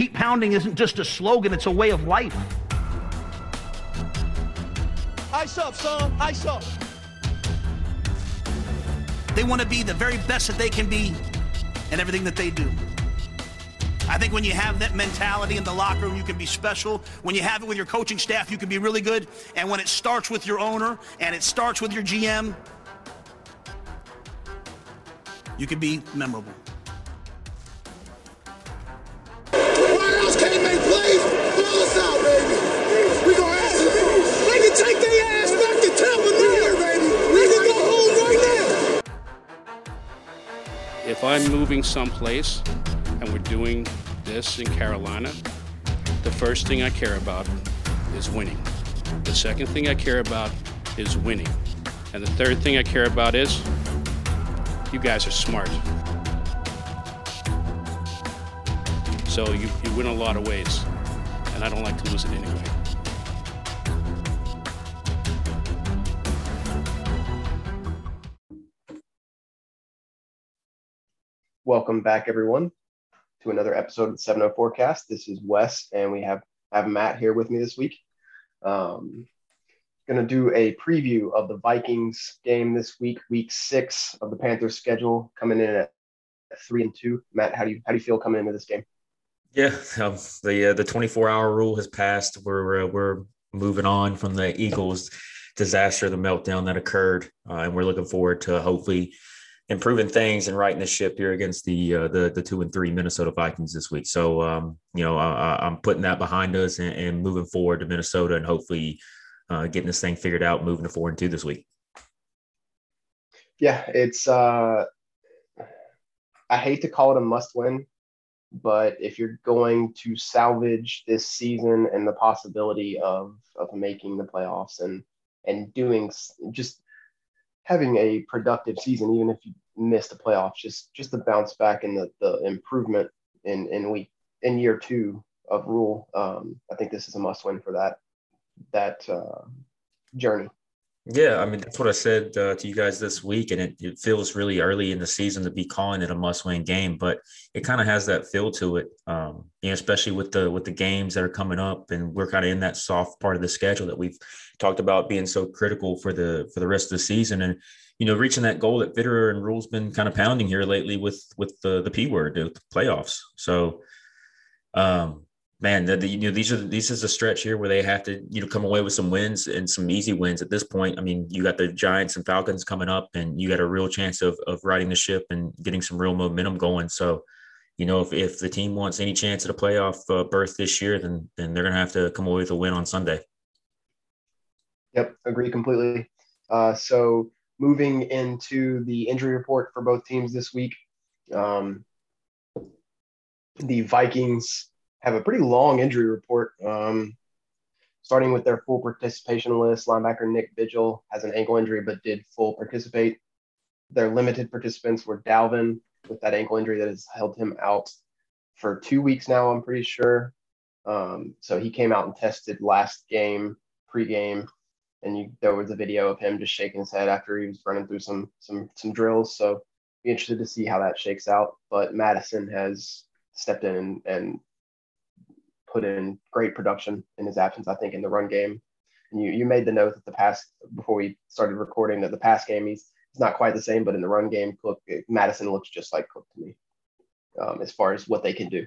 Keep pounding isn't just a slogan, it's a way of life. Ice up, son. Ice up. They want to be the very best that they can be in everything that they do. I think when you have that mentality in the locker room, you can be special. When you have it with your coaching staff, you can be really good. And when it starts with your owner and it starts with your GM, you can be memorable. I'm moving someplace and we're doing this in Carolina, the first thing I care about is winning. The second thing I care about is winning. And the third thing I care about is you guys are smart. So you, you win a lot of ways. And I don't like to lose it anyway. Welcome back, everyone, to another episode of the 70 Forecast. This is Wes, and we have have Matt here with me this week. Um, going to do a preview of the Vikings game this week, week six of the Panthers schedule, coming in at three and two. Matt, how do you how do you feel coming into this game? Yeah, um, the uh, the 24 hour rule has passed. We're uh, we're moving on from the Eagles disaster, the meltdown that occurred, uh, and we're looking forward to hopefully improving things and righting the ship here against the uh, the the two and three Minnesota Vikings this week. So um, you know I, am putting that behind us and, and, moving forward to Minnesota and hopefully uh, getting this thing figured out, moving to four and two this week. Yeah, it's. Uh, I hate to call it a must win but if you're going to salvage this season and the possibility of of making the playoffs and and doing just having a productive season, even if you miss the playoffs, just just the bounce back and the the improvement in in week in year two of Rhule. um, I think this is a must win for that that uh, journey. Yeah, I mean that's what I said uh, to you guys this week, and it, it feels really early in the season to be calling it a must-win game, but it kind of has that feel to it. Um, you know, especially with the with the games that are coming up, and we're kind of in that soft part of the schedule that we've talked about being so critical for the for the rest of the season, and you know, reaching that goal that Fitterer and Rhule's been kind of pounding here lately with with the the p word, the playoffs. So, um, man, the, the, you know these are these is a stretch here where they have to you know come away with some wins and some easy wins at this point. I mean, you got the Giants and Falcons coming up, and you got a real chance of of riding the ship and getting some real momentum going. So, you know, if if the team wants any chance at a playoff uh, berth this year, then then they're gonna have to come away with a win on Sunday. Yep, agree completely. Uh, so moving into the injury report for both teams this week. Um, the Vikings have a pretty long injury report. Um, starting with their full participation list, linebacker Nick Vigil has an ankle injury but did full participate. Their limited participants were Dalvin with that ankle injury that has held him out for two weeks now, I'm pretty sure. Um, so he came out and tested last game, pregame, and you, there was a video of him just shaking his head after he was running through some some some drills. So be interested to see how that shakes out. But Mattison has stepped in and, put in great production in his absence, I think, in the run game. And you, you made the note that the pass before we started recording that the pass game he's, he's not quite the same, but in the run game, Cook Mattison looks just like Cook to me um, as far as what they can do.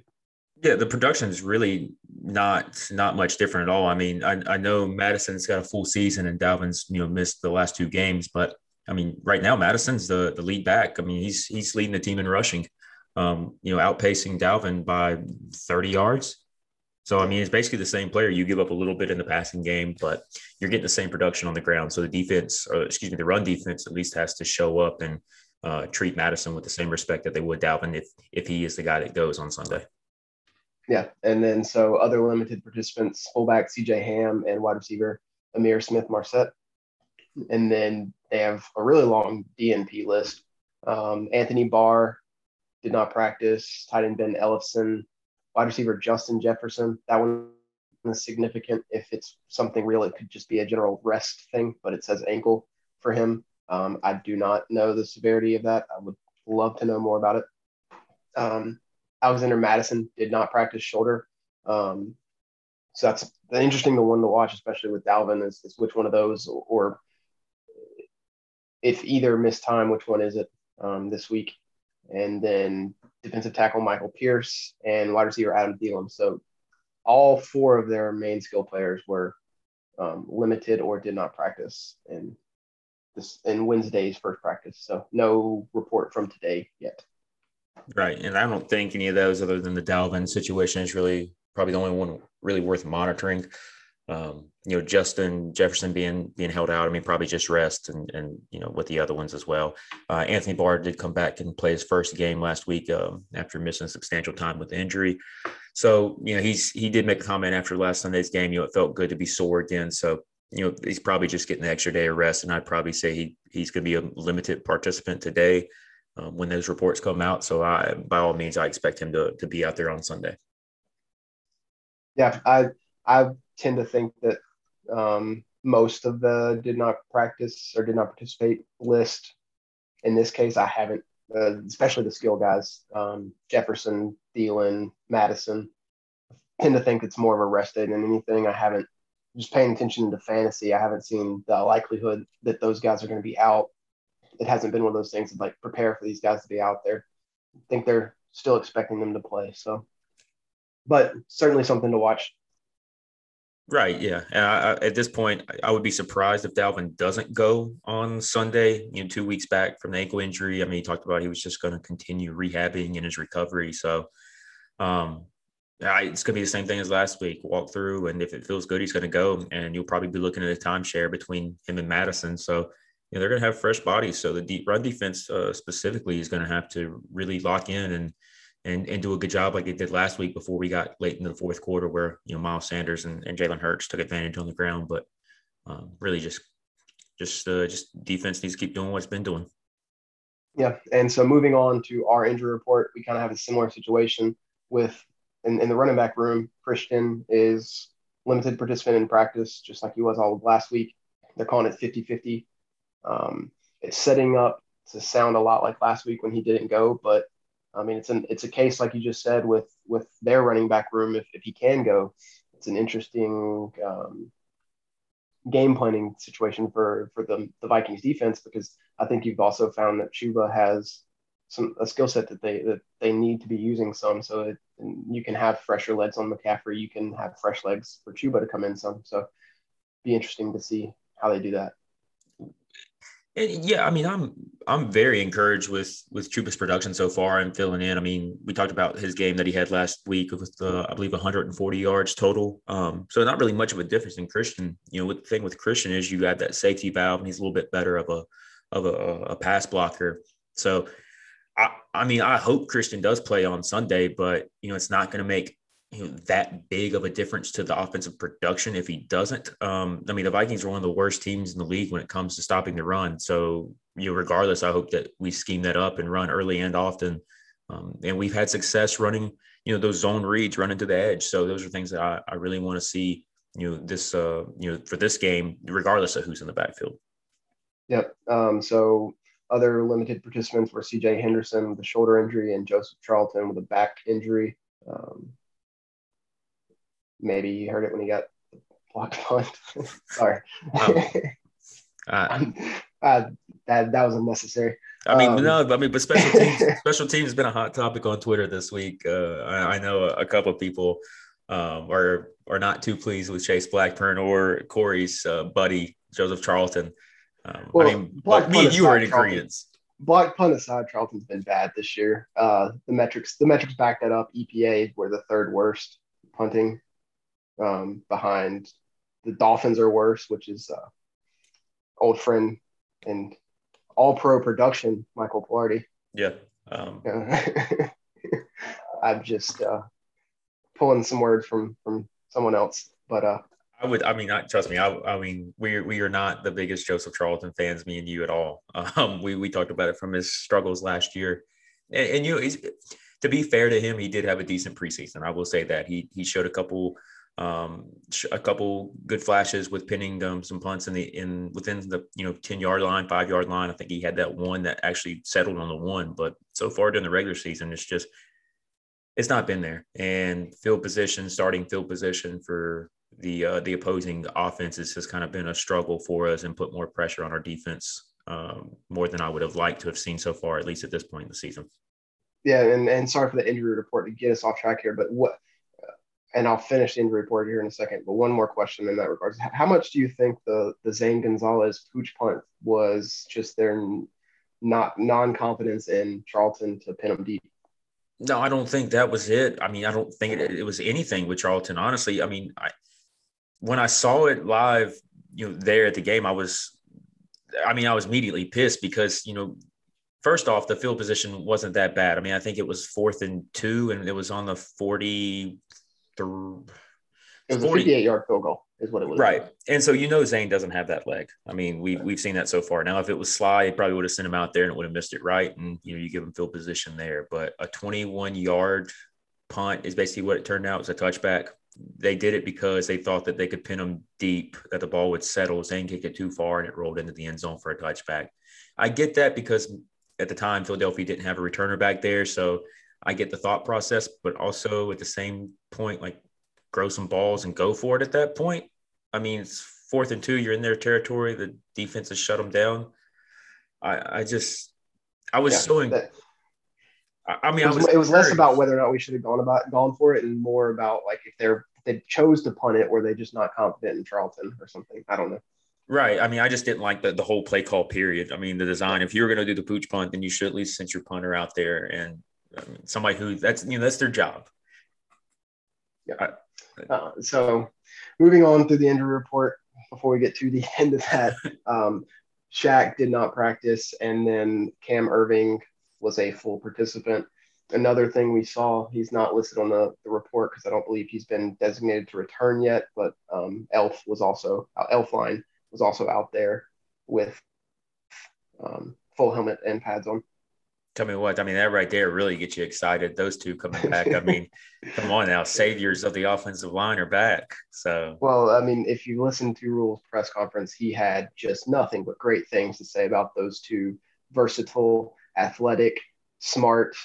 Yeah, the production is really not not much different at all. I mean, I, I know Mattison's got a full season and Dalvin's you know missed the last two games, but I mean, right now Mattison's the the lead back. I mean, he's he's leading the team in rushing, um, you know, outpacing Dalvin by 30 yards. So I mean, it's basically the same player. You give up a little bit in the passing game, but you're getting the same production on the ground. So the defense, or excuse me, the run defense at least has to show up and uh, treat Mattison with the same respect that they would Dalvin if if he is the guy that goes on Sunday. Yeah, and then so other limited participants: fullback C.J. Ham and wide receiver Ihmir Smith-Marsette, and then they have a really long DNP list. Um, Anthony Barr did not practice. Tight end Ben Ellison, wide receiver Justin Jefferson. That one is significant. If it's something real, it could just be a general rest thing, but it says ankle for him. Um, I do not know the severity of that. I would love to know more about it. Um, Alexander Mattison did not practice shoulder. Um, so that's the interesting the one to watch, especially with Dalvin, is, is which one of those, or, or if either missed time, which one is it um, this week? And then defensive tackle Michael Pierce and wide receiver Adam Thielen. So all four of their main skill players were um, limited or did not practice in this in Wednesday's first practice. So no report from today yet. Right, and I don't think any of those, other than the Dalvin situation, is really probably the only one really worth monitoring. Um, you know, Justin Jefferson being being held out. I mean, probably just rest and and you know with the other ones as well. Uh, Anthony Barr did come back and play his first game last week um, after missing substantial time with injury. So you know he's he did make a comment after last Sunday's game. You know, it felt good to be sore again. So you know he's probably just getting the extra day of rest, and I'd probably say he he's going to be a limited participant today um, when those reports come out. So I by all means I expect him to to be out there on Sunday. Yeah, I I tend to think that um, most of the did not practice or did not participate list. In this case, I haven't, uh, especially the skill guys, um, Jefferson, Thielen, Mattison. I tend to think it's more of a rest day than anything. I haven't just paying attention to fantasy. I haven't seen the likelihood that those guys are going to be out. It hasn't been one of those things of like prepare for these guys to be out there. I think they're still expecting them to play. So, but certainly something to watch Right. Yeah. I, at this point, I would be surprised if Dalvin doesn't go on Sunday. You know, two weeks back from the ankle injury. I mean, he talked about he was just going to continue rehabbing in his recovery. So, um, it's going to be the same thing as last week. Walk through, and if it feels good, he's going to go. And you'll probably be looking at a timeshare between him and Mattison. So, know, they're going to have fresh bodies. So the deep run defense uh, specifically is going to have to really lock in and and and do a good job like they did last week before we got late into the fourth quarter where you know Miles Sanders and, and Jalen Hurts took advantage on the ground. But um, really just just uh, just defense needs to keep doing what it's been doing. Yeah, and so moving on to our injury report, we kind of have a similar situation with in, in the running back room. Christian is limited participant in practice, just like he was all of last week. They're calling it 50 50. Um, it's setting up to sound a lot like last week when he didn't go, but I mean, it's an it's a case like you just said with with their running back room. If if he can go, it's an interesting um, game planning situation for for the the Vikings defense because I think you've also found that Chuba has some a skill set that they that they need to be using some. So it, you can have fresher legs on McCaffrey. You can have fresh legs for Chuba to come in some. So be interesting to see how they do that. And yeah, I mean, I'm I'm very encouraged with with Chuba's production so far and filling in. I mean, we talked about his game that he had last week with uh, I believe 140 yards total. Um, so not really much of a difference in Christian. You know, what the thing with Christian is you got that safety valve, and he's a little bit better of a of a, a pass blocker. So, I I mean, I hope Christian does play on Sunday, but you know, it's not going to make you know, that big of a difference to the offensive production if he doesn't. Um, I mean, the Vikings are one of the worst teams in the league when it comes to stopping the run. So, you know, regardless, I hope that we scheme that up and run early and often. Um, and we've had success running, you know, those zone reads running to the edge. So those are things that I, I really want to see, you know, this, uh, you know, for this game, regardless of who's in the backfield. Yep. Um, so other limited participants were CJ Henderson with a shoulder injury and Joseph Charlton with a back injury. Um, maybe you heard it when he got blocked punt. Sorry. Um, uh, uh, that that was unnecessary. I mean, um, no, I mean, but special teams, special teams has been a hot topic on Twitter this week. Uh, I, I, know a, a couple of people um, are are not too pleased with Chase Blackburn or Corey's uh, buddy Joseph Charlton. Um, well, I mean, Black me and you are in agreement. Black punt aside, Charlton's been bad this year. Uh, the metrics the metrics back that up. EPA were the third worst punting um, behind the Dolphins are worse, which is uh, old friend and all pro production, Michael Palardy. Yeah. Um, I'm just uh, pulling some words from from someone else, but uh, I would. I mean, not trust me. I, I mean, we we are not the biggest Joseph Charlton fans, me and you at all. Um, we we talked about it from his struggles last year, and, and you know, he's to be fair to him, he did have a decent preseason. I will say that he he showed a couple um, a couple good flashes with pinning um, some punts in the in within the you know 10 yard line five yard line i think he had that one that actually settled on the one but so far during the regular season it's just it's not been there. And field position, starting field position for the uh, the opposing offenses has kind of been a struggle for us and put more pressure on our defense um, more than I would have liked to have seen so far, at least at this point in the season. Yeah, and, and sorry for the injury report to get us off track here, but what? And I'll finish the injury report here in a second. But one more question in that regards: How much do you think the the Zane Gonzalez pooch punt was just their not non confidence in Charlton to pin them deep? No, I don't think that was it. I mean, I don't think it, it was anything with Charlton. Honestly, I mean, I when I saw it live, you know, there at the game, I was, I mean, I was immediately pissed because you know, first off, the field position wasn't that bad. I mean, I think it was fourth and two, and it was on the forty. It was 40, a 58 yard field goal is what it was. Right. And so you know Zane doesn't have that leg. I mean, we we've seen that so far. Now, if it was Slye, it probably would have sent him out there and it would have missed it right. And you know, you give him field position there. But a 21 yard punt is basically what it turned out. It was a touchback. They did it because they thought that they could pin him deep, that the ball would settle. Zane kicked it too far and it rolled into the end zone for a touchback. I get that because at the time Philadelphia didn't have a returner back there. So I get the thought process, but also at the same point, like grow some balls and go for it at that point. I mean, it's fourth and two. You're in their territory. The defense has shut them down. I, I just, I was yeah, so. In, that, I mean, it was, was it was less about whether or not we should have gone about gone for it, and more about like if they're if they chose to punt it, were they just not confident in Charlton or something? I don't know. Right. I mean, I just didn't like the, the whole play call period. I mean, the design. If you were going to do the pooch punt, then you should at least send your punter out there and I mean, somebody who that's you know that's their job. Yeah. Uh, so moving on through the injury report before we get to the end of that, um, Shaq did not practice, and then Cam Erving was a full participant. Another thing we saw, he's not listed on the, the report because I don't believe he's been designated to return yet, but um, Elf was also, Elflein was also out there with um, full helmet and pads on. Tell me what, I mean, that right there really gets you excited. Those two coming back. I mean, come on now, saviors of the offensive line are back. So, well, I mean, if you listen to Rhule's press conference, he had just nothing but great things to say about those two versatile, athletic, smart,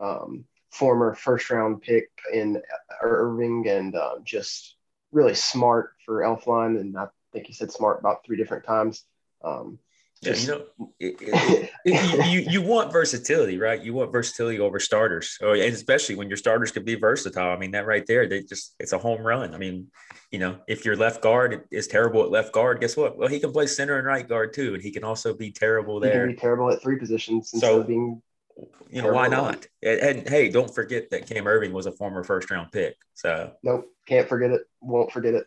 um, former first round pick in Erving, and uh, just really smart for Elflein. And I think he said smart about three different times. Um, yeah, you know, it, it, it, you, you want versatility, right? You want versatility over starters, or and especially when your starters could be versatile. I mean, that right there, they just it's a home run. I mean, you know, if your left guard is terrible at left guard, guess what? Well, he can play center and right guard too, and he can also be terrible there. He can be terrible at three positions instead so, of being. You know why not? And, and hey, don't forget that Cam Erving was a former first round pick. So nope, can't forget it. Won't forget it.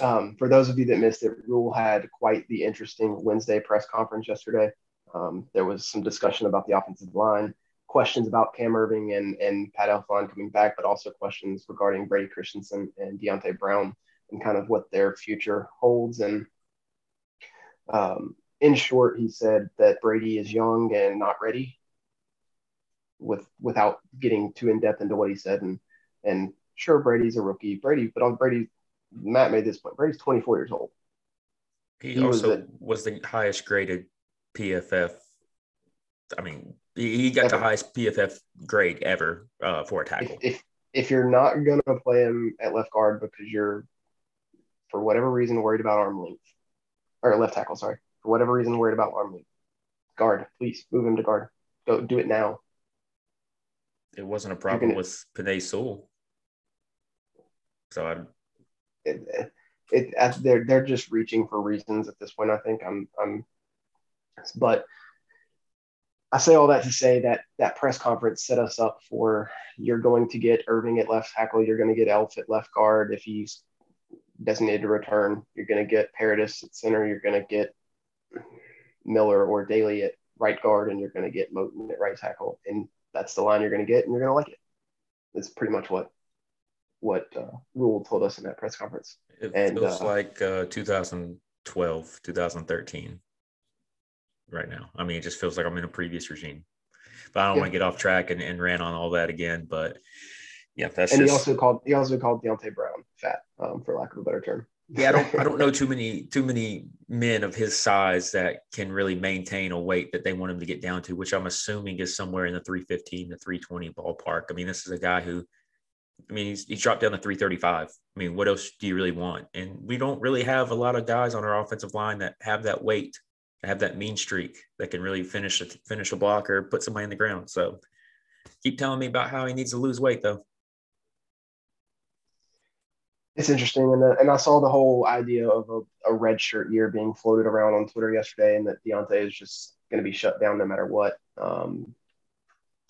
Um, for those of you that missed it, Rhule had quite the interesting Wednesday press conference yesterday. Um, there was some discussion about the offensive line, questions about Cam Erving and, and Pat Elflein coming back, but also questions regarding Brady Christensen and Deonte Brown and kind of what their future holds. And um, in short, he said that Brady is young and not ready. With without getting too in depth into what he said, and and sure Brady's a rookie, Brady, but on Brady Matt made this point. Brady's 24 years old. He, he also was the, was the, highest graded PFF. I mean, he got ever. the highest PFF grade ever uh, for a tackle. If, if, if you're not going to play him at left guard because you're, for whatever reason, worried about arm length, or left tackle, sorry, for whatever reason, worried about arm length, guard, please move him to guard. Go do it now. It wasn't a problem gonna, with Penei Sewell. So I it, it, it, they're they're just reaching for reasons at this point. I think I'm I'm, but I say all that to say that that press conference set us up for you're going to get Erving at left tackle, you're going to get Elf at left guard if he's designated to return, you're going to get Paradis at center, you're going to get Miller or Daly at right guard, and you're going to get Moton at right tackle, and that's the line you're going to get, and you're going to like it. That's pretty much what what uh, Rhule told us in that press conference. It and, feels uh, like uh, 2012, 2013 right now. I mean, it just feels like I'm in a previous regime. But I don't yeah. want to get off track and, and ran on all that again. But yeah, that's and just... he also called he also called Deonte Brown fat, um, for lack of a better term. Yeah, I don't I don't know too many too many men of his size that can really maintain a weight that they want him to get down to, which I'm assuming is somewhere in the 315 to 320 ballpark. I mean, this is a guy who I mean, he's, he's dropped down to 335. I mean, what else do you really want? And we don't really have a lot of guys on our offensive line that have that weight, have that mean streak that can really finish a, finish a block or put somebody in the ground. So keep telling me about how he needs to lose weight, though. It's interesting, and uh, and I saw the whole idea of a, a red shirt year being floated around on Twitter yesterday, and that Deonte is just going to be shut down no matter what. Um,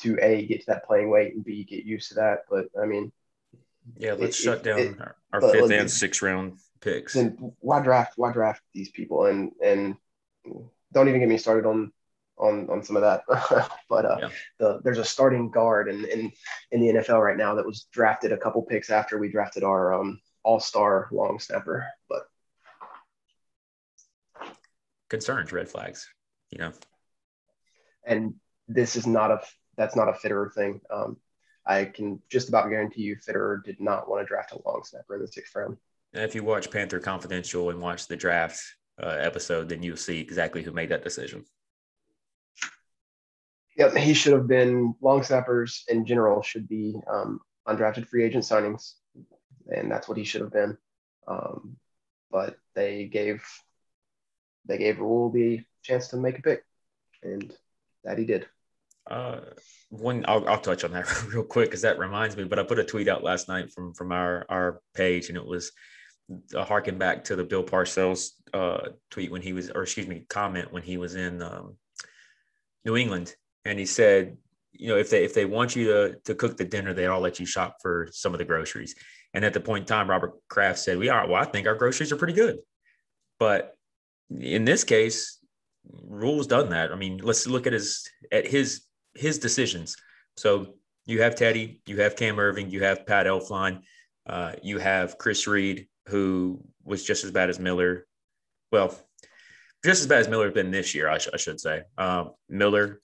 to a get to that playing weight and b get used to that. But I mean, yeah, let's it, shut down it, our, our fifth and sixth round picks. And why draft? Why draft these people? And and don't even get me started on on on some of that. but uh, yeah. the, there's a starting guard in, in in the NFL right now that was drafted a couple picks after we drafted our um, all star long snapper. But concerns, red flags, you know. And this is not a that's not a fitter thing. Um, I can just about guarantee you Fitterer did not want to draft a long snapper in the sixth round. And if you watch Panther Confidential and watch the draft uh, episode, then you'll see exactly who made that decision. Yep, he should have been long snappers in general should be um, undrafted free agent signings, and that's what he should have been. Um, but they gave they gave Rhule the chance to make a pick, and that he did. Uh, one, I'll, I'll touch on that real quick because that reminds me. But I put a tweet out last night from from our our page, and it was uh, harken back to the Bill Parcells uh, tweet when he was, or excuse me, comment when he was in um, New England, and he said, you know, if they if they want you to to cook the dinner, they all let you shop for some of the groceries. And at the point in time, Robert Kraft said, "We are. Well, I think our groceries are pretty good, but in this case, Rhule's done that. I mean, let's look at his at his his decisions. So you have Teddy, you have Cam Erving, you have Pat Elflein, uh, you have Chris Reed, who was just as bad as Miller. Well, just as bad as Miller has been this year, I, sh- I should say. Um, Miller,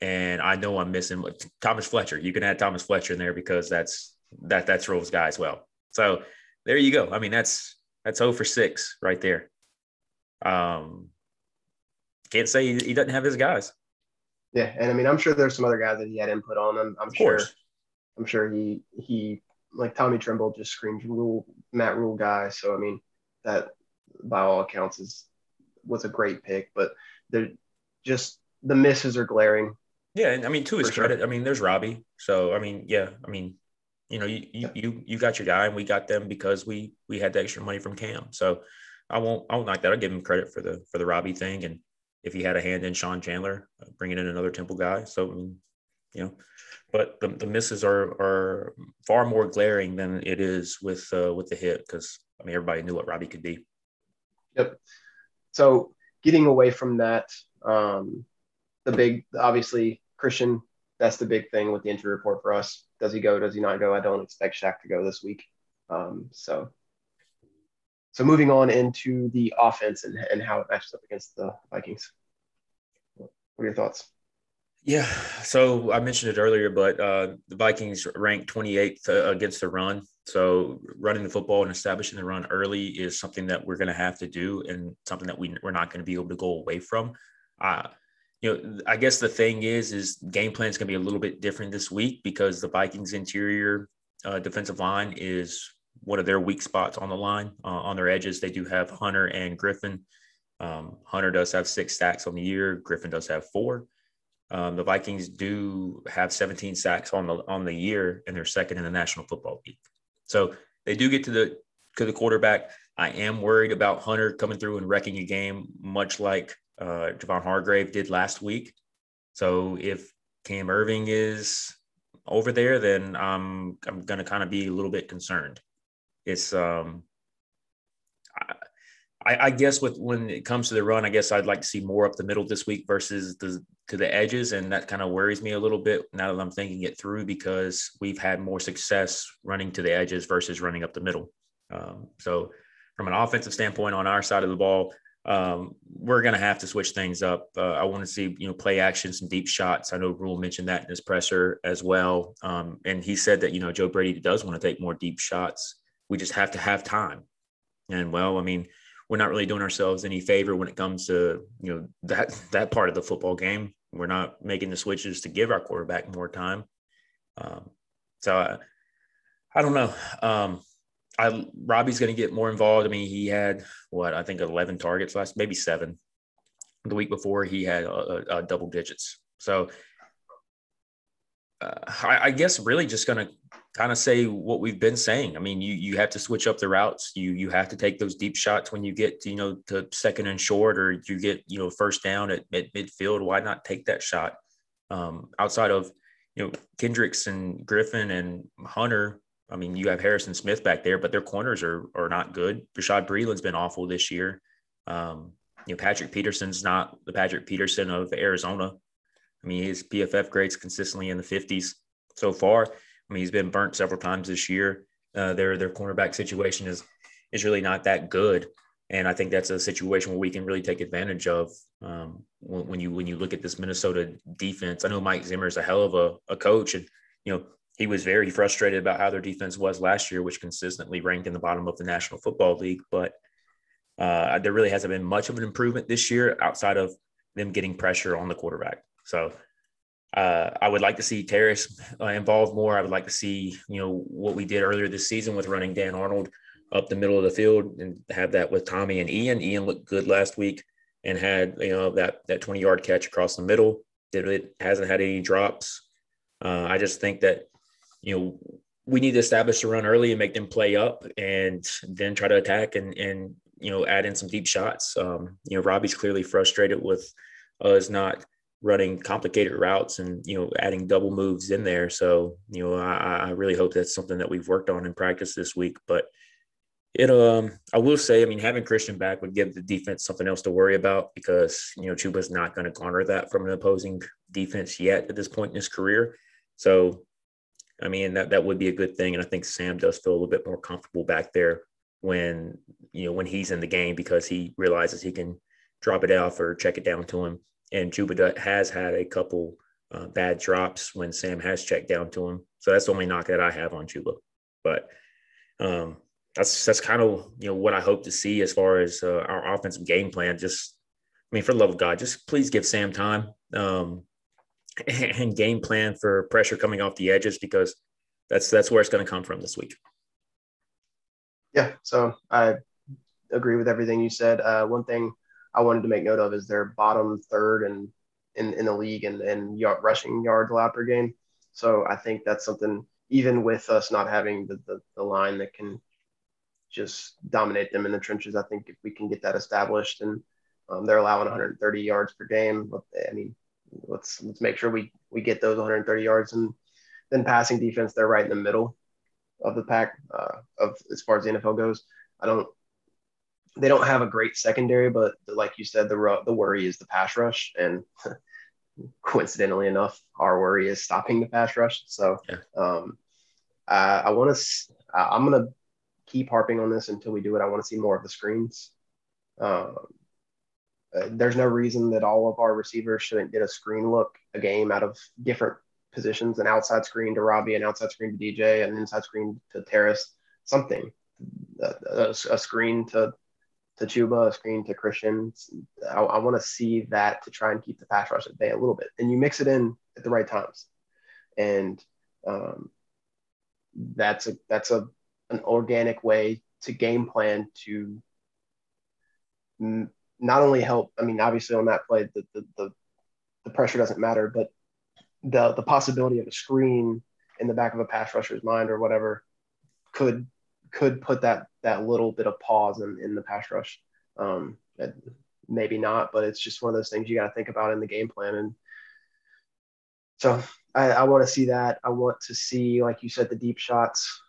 and I know I'm missing Thomas Fletcher. You can add Thomas Fletcher in there because that's that that's Rhule's guy as well. So there you go. I mean, that's that's 0 for 6 right there. Um, can't say he, he doesn't have his guys. Yeah, and I mean, I'm sure there's some other guys that he had input on. I'm, I'm sure. I'm sure he he like Tommy Tremble just screams Rhule Matt Rhule guy. So I mean, that by all accounts is was a great pick, but they're just the misses are glaring. Yeah, and I mean to his credit, sure. I mean there's Robbie. So I mean, yeah, I mean, you know, you you, yeah. you you got your guy, and we got them because we we had the extra money from Cam. So I won't I won't like that. I'll give him credit for the for the Robbie thing, and if he had a hand in Sean Chandler, uh, bringing in another Temple guy. So, you know, but the, the misses are are far more glaring than it is with uh, with the hit because I mean everybody knew what Robbie could be. Yep. So getting away from that, um, the big obviously Christian. That's the big thing with the injury report for us. Does he go? Does he not go? I don't expect Shaq to go this week. Um, so so moving on into the offense and, and how it matches up against the Vikings. What are your thoughts? Yeah, so I mentioned it earlier, but uh, the Vikings ranked 28th uh, against the run. So running the football and establishing the run early is something that we're going to have to do, and something that we we're not going to be able to go away from. Uh, you know, I guess the thing is, is game plan is going to be a little bit different this week because the Vikings interior uh, defensive line is one of their weak spots on the line. Uh, on their edges, they do have Hunter and Griffin. Um, Hunter does have six sacks on the year. Griffin does have four. Um, the Vikings do have 17 sacks on the on the year, and they're second in the National Football League. So they do get to the to the quarterback. I am worried about Hunter coming through and wrecking a game, much like uh, Javon Hargrave did last week. So if Cam Erving is over there, then I'm I'm going to kind of be a little bit concerned it's um I, I guess with when it comes to the run, I guess I'd like to see more up the middle this week versus the to the edges, and that kind of worries me a little bit now that I'm thinking it through because we've had more success running to the edges versus running up the middle. Um, so, from an offensive standpoint, on our side of the ball, um, we're going to have to switch things up. Uh, I want to see you know play action, some deep shots. I know Rhule mentioned that in his presser as well, um, and he said that you know Joe Brady does want to take more deep shots we just have to have time. And well, I mean, we're not really doing ourselves any favor when it comes to you know that that part of the football game. We're not making the switches to give our quarterback more time. Um, so I, I don't know. Um, I Robbie's going to get more involved. I mean, he had what I think eleven targets last, maybe seven. The week before, he had double digits. So uh, I, I, guess really just going to kind of say what we've been saying. I mean, you you have to switch up the routes. You you have to take those deep shots when you get to, you know to second and short, or you get you know first down at, at midfield. Why not take that shot? Um, outside of you know Kendricks and Griffin and Hunter. I mean, you have Harrison Smith back there, but their corners are are not good. Bashaud Breeland's been awful this year. Um, you know, Patrick Peterson's not the Patrick Peterson of Arizona. I mean, his PFF grades consistently in the 50s so far. I mean, he's been burnt several times this year. Uh, their their cornerback situation is is really not that good, and I think that's a situation where we can really take advantage of um, when, when, you when you look at this Minnesota defense. I know Mike Zimmer is a hell of a, a coach, and you know he was very frustrated about how their defense was last year, which consistently ranked in the bottom of the National Football League. But uh, there really hasn't been much of an improvement this year outside of them getting pressure on the quarterback. So uh, I would like to see Terrace uh, involved more. I would like to see, you know, what we did earlier this season with running Dan Arnold up the middle of the field and have that with Tommy and Ian. Ian looked good last week and had, you know, that that 20 yard catch across the middle. It hasn't had any drops. Uh, I just think that, you know, we need to establish the run early and make them play up and then try to attack and and you know add in some deep shots. Um, you know, Robbie's clearly frustrated with us not running complicated routes and you know adding double moves in there. So you know I, I really hope that's something that we've worked on in practice this week. But it um I will say I mean having Christian back would give the defense something else to worry about because you know Chuba's not going to garner that from an opposing defense yet at this point in his career. So I mean that that would be a good thing, and I think Sam does feel a little bit more comfortable back there when you know when he's in the game because he realizes he can drop it off or check it down to him and Chuba has had a couple uh, bad drops when Sam has checked down to him. So that's the only knock that I have on Chuba. But um, that's that's kind of you know what I hope to see as far as uh, our offensive game plan. Just I mean, for the love of God, just please give Sam time um, and game plan for pressure coming off the edges because that's that's where it's going to come from this week. Yeah, so I agree with everything you said. Uh, one thing I wanted to make note of is their bottom third and in, in the league and, and yard, rushing yards allowed per game. So I think that's something, even with us not having the, the, the line that can just dominate them in the trenches, I think if we can get that established and um, they're allowing 130 yards per game, I mean, let's let's make sure we we get those 130 yards and then passing defense, they're right in the middle of the pack uh, of as far as the NFL goes. I don't they don't have a great secondary, but like you said, the the worry is the pass rush, and coincidentally enough, our worry is stopping the pass rush. So, yeah. um, I, I want to. I'm gonna keep harping on this until we do it. I want to see more of the screens. Um, uh, there's no reason that all of our receivers shouldn't get a screen look a game out of different positions an outside screen to Robbie, an outside screen to DJ, an inside screen to Terrace, something, a, a, a screen to to Chuba, a screen to Christian. I, I want to see that to try and keep the pass rush at bay a little bit. And you mix it in at the right times. And um, that's a that's a an organic way to game plan to not only help. I mean, obviously on that play, the, the the, the pressure doesn't matter, but the the possibility of a screen in the back of a pass rusher's mind or whatever could could put that that little bit of pause in, in the pass rush. Um, maybe not, but it's just one of those things you got to think about in the game plan. And so I, I want to see that. I want to see, like you said, the deep shots.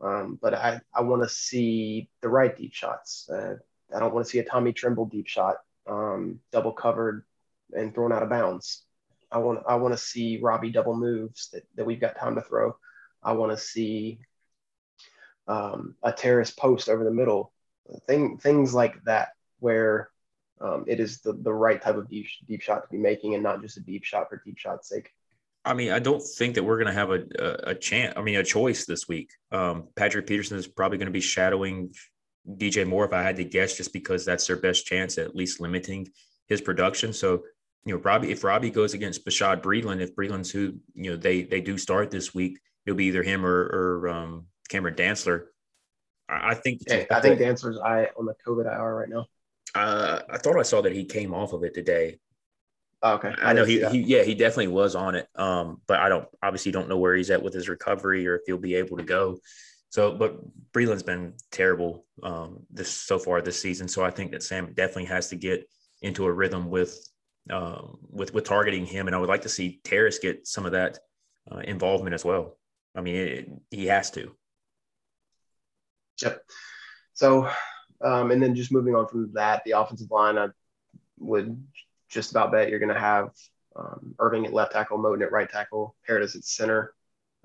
Um, but I, I want to see the right deep shots. Uh, I don't want to see a Tommy Tremble deep shot, um, double covered and thrown out of bounds. I want I want to see Robbie double moves that, that we've got time to throw. I want to see um, a Terrace post over the middle, thing, things like that, where um, it is the, the right type of deep, deep shot to be making and not just a deep shot for deep shot's sake. I mean, I don't think that we're going to have a, a, a, chance. I mean, a choice this week. Um, Patrick Peterson is probably going to be shadowing DJ Moore if I had to guess, just because that's their best chance at least limiting his production. So, you know, Robbie, if Robbie goes against Bashaud Breeland, if Breeland's who, you know, they they do start this week, it'll be either him or, or um, Cameron Dantzler. I, I think yeah, I think Dantzler's I on the COVID IR right now. Uh, I thought I saw that he came off of it today. Oh, okay. I, I know he, he, yeah, he definitely was on it. Um, but I don't obviously don't know where he's at with his recovery or if he'll be able to go. So, but Breeland's been terrible um, this so far this season. So I think that Sam definitely has to get into a rhythm with um, with with targeting him, and I would like to see Terrace get some of that uh, involvement as well. I mean, it, he has to. Yep. So, um, and then just moving on from that, the offensive line, I would just about bet you're going to have um, Erving at left tackle, Moton at right tackle, Paradis at center.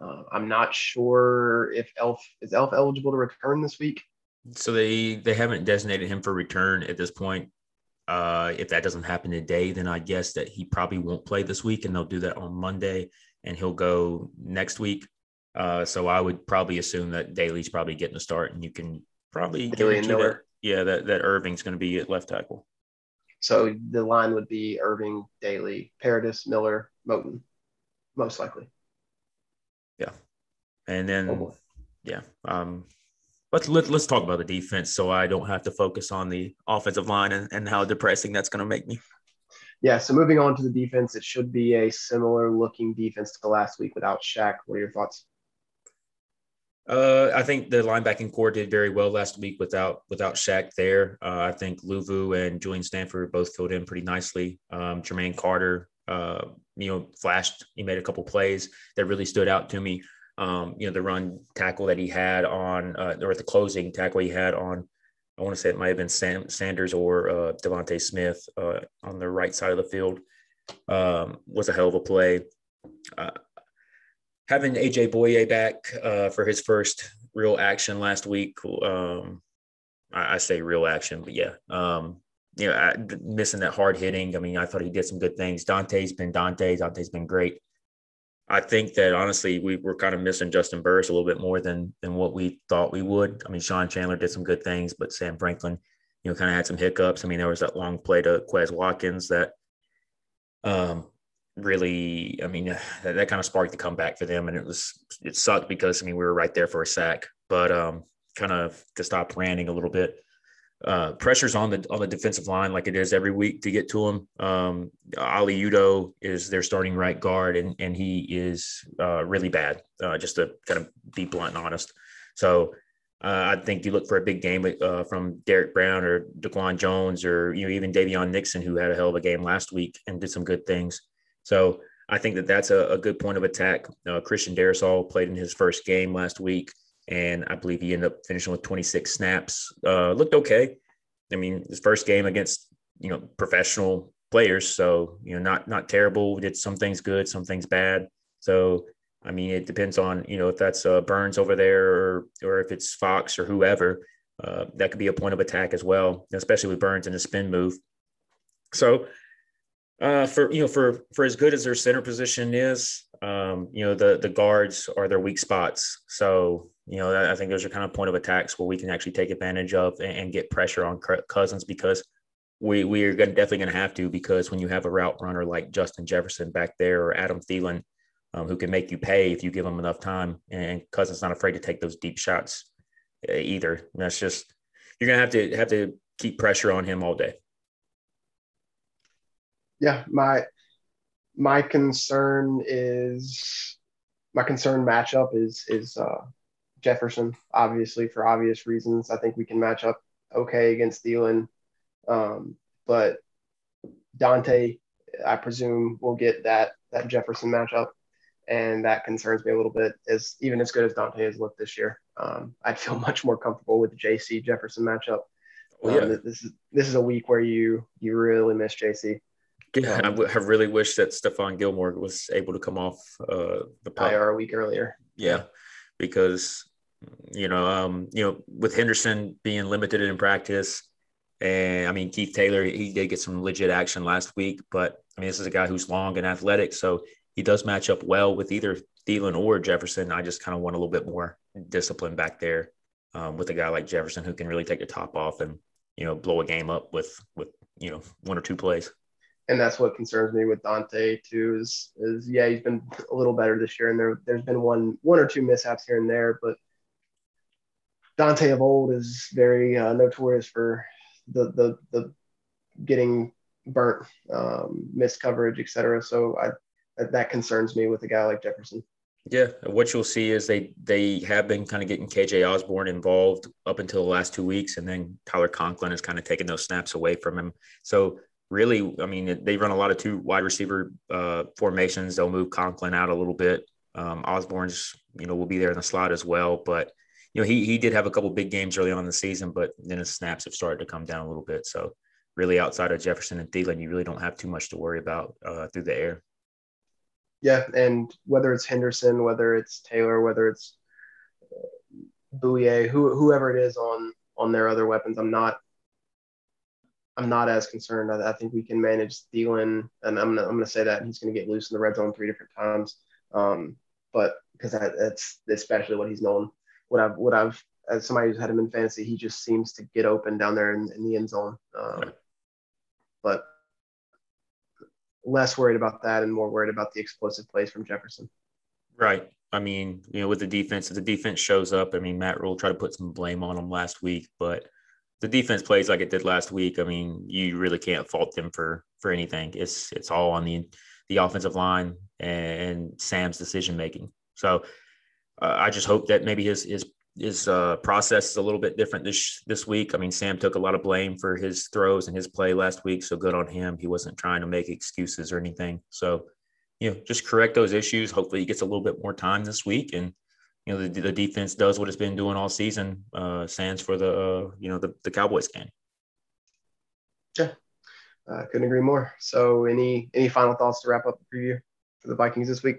Uh, I'm not sure if Elf is Elf eligible to return this week. So they they haven't designated him for return at this point. Uh, if that doesn't happen today, then I guess that he probably won't play this week, and they'll do that on Monday, and he'll go next week. Uh, so I would probably assume that Daly's probably getting a start, and you can probably Daly and Miller. That, yeah, that that Erving's going to be at left tackle. So the line would be Erving, Daly, Paradis, Miller, Moton, most likely. Yeah, and then oh yeah, um, let's let, let's talk about the defense, so I don't have to focus on the offensive line and, and how depressing that's going to make me. Yeah, so moving on to the defense, it should be a similar looking defense to last week without Shaq. What are your thoughts? Uh, I think the linebacking core did very well last week without without Shaq there. Uh, I think Luvu and Julian Stanford both filled in pretty nicely. Um, Jermaine Carter, uh, you know, flashed. He made a couple plays that really stood out to me. Um, you know, the run tackle that he had on, uh, or the closing tackle he had on. I want to say it might have been Sam Sanders or uh, DeVonta Smith uh, on the right side of the field. Um, was a hell of a play. Having AJ Bouye back uh, for his first real action last week. Um, I, I, say real action, but yeah, um, you know, I, missing that hard hitting. I mean, I thought he did some good things. Donte's been Donte. Donte's been great. I think that honestly, we were kind of missing Juston Burris a little bit more than than what we thought we would. I mean, Sean Chandler did some good things, but Sam Franklin, you know, kind of had some hiccups. I mean, there was that long play to Quez Watkins that um, really, I mean, that, that kind of sparked the comeback for them. And it was, it sucked because, I mean, we were right there for a sack, but um, kind of to stop ranting a little bit. Uh, pressure's on the on the defensive line like it is every week to get to him. Um, Oli Udoh is their starting right guard, and and he is uh, really bad. Uh, just to kind of be blunt and honest. So uh, I think you look for a big game uh, from Derrick Brown or Daquan Jones or you know even Daviyon Nixon, who had a hell of a game last week and did some good things. So I think that that's a, a good point of attack. Uh, Christian Darrisaw played in his first game last week, and I believe he ended up finishing with 26 snaps. Uh, looked okay. I mean, his first game against you know professional players, so you know not not terrible. Did some things good, some things bad. So I mean, it depends on you know if that's uh, Burns over there or or if it's Fox or whoever. Uh, that could be a point of attack as well, especially with Burns and the spin move. So uh, for you know, for for as good as their center position is, um, you know, the the guards are their weak spots. So you know, I think those are kind of point of attacks where we can actually take advantage of and, and get pressure on Cousins because we we are gonna, definitely going to have to because when you have a route runner like Justin Jefferson back there or Adam Thielen, um, who can make you pay if you give them enough time, and Cousins not afraid to take those deep shots either. And that's just you're gonna have to have to keep pressure on him all day yeah, my my concern is my concern matchup is is uh, Jefferson, obviously for obvious reasons. I think we can match up okay against Thielen, um, but Donte, I presume, will get that that Jefferson matchup, and that concerns me a little bit. As even as good as Donte has looked this year, um, I'd feel much more comfortable with the JC Jefferson matchup. Oh, yeah. Um, this is this is a week where you you really miss JC. Yeah, um, I, w- I really wish that Stephon Gilmore was able to come off uh, the pup. IR a week earlier. Yeah, because you know, um, you know, with Henderson being limited in practice, and I mean Keith Taylor, he did get some legit action last week, but I mean this is a guy who's long and athletic, so he does match up well with either Thielen or Jefferson. I just kind of want a little bit more discipline back there um, with a guy like Jefferson who can really take the top off and you know blow a game up with with you know one or two plays. And that's what concerns me with Donte too. Is is yeah he's been a little better this year, and there there's been one one or two mishaps here and there, but Donte of old is very uh, notorious for the the the getting burnt, um, missed coverage, etc. So I that concerns me with a guy like Jefferson. Yeah, what you'll see is they they have been kind of getting KJ Osborn involved up until the last two weeks, and then Tyler Conklin has kind of taken those snaps away from him. So really, I mean, they run a lot of two wide receiver uh, formations. They'll move Conklin out a little bit. Um, Osborn's, you know, will be there in the slot as well. But you know, he he did have a couple big games early on in the season, but then his snaps have started to come down a little bit. So really, outside of Jefferson and Thielen, you really don't have too much to worry about uh, through the air. Yeah, and whether it's Henderson, whether it's Taylor, whether it's Bouye, who, whoever it is on on their other weapons, I'm not I'm not as concerned. I, I think we can manage Thielen, and I'm gonna, I'm gonna say that he's gonna get loose in the red zone three different times. Um, but because that, that's especially what he's known. What I've what I've as somebody who's had him in fantasy, he just seems to get open down there in, in the end zone. Um, but less worried about that and more worried about the explosive plays from Jefferson. Right. I mean, you know, with the defense, if the defense shows up, I mean, Matt Rhule tried to put some blame on them last week, but the defense plays like it did last week. I mean, you really can't fault them for for anything. It's it's all on the the offensive line and and Sam's decision making. So uh, I just hope that maybe his his his uh, process is a little bit different this this week. I mean, Sam took a lot of blame for his throws and his play last week, so good on him. He wasn't trying to make excuses or anything. So, you know, just correct those issues. Hopefully, he gets a little bit more time this week, and you know, the, the defense does what it's been doing all season. Uh, stands for the uh, you know the the Cowboys game. Yeah, uh, couldn't agree more. So, any any final thoughts to wrap up the preview for the Vikings this week?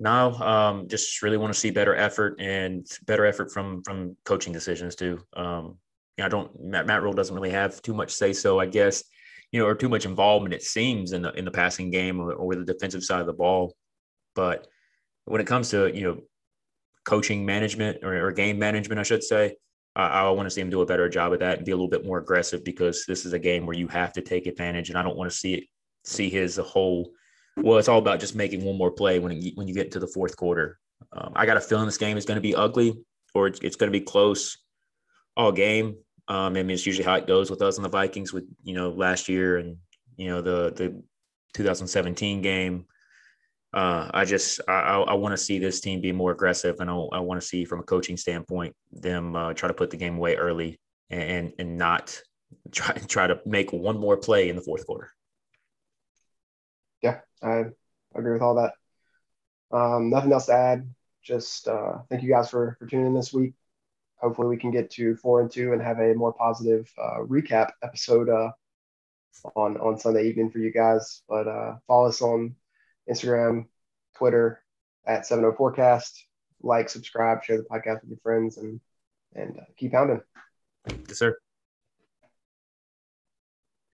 no, um, just really want to see better effort and better effort from from coaching decisions too. Um, you know, I don't Matt, Matt Rhule doesn't really have too much say so, I guess, you know, or too much involvement it seems in the in the passing game or, or the defensive side of the ball. But when it comes to you know coaching management or, or game management, I should say, I, I want to see him do a better job of that and be a little bit more aggressive because this is a game where you have to take advantage, and I don't want to see it see his whole well, it's all about just making one more play when it, when you get to the fourth quarter. Um, I got a feeling this game is going to be ugly or it's, it's going to be close all game. Um, I mean, it's usually how it goes with us and the Vikings with, you know, last year and, you know, the, the 2017 game. Uh, I just, I, I want to see this team be more aggressive and I, I want to see from a coaching standpoint, them uh, try to put the game away early and, and not try, try to make one more play in the fourth quarter yeah, I agree with all that. Um, nothing else to add. Just uh, thank you guys for, for tuning in this week. Hopefully, we can get to four and two and have a more positive uh, recap episode uh, on on Sunday evening for you guys. But uh, follow us on Instagram, Twitter at 704cast. Like, subscribe, share the podcast with your friends, and and uh, keep pounding. Yes, sir.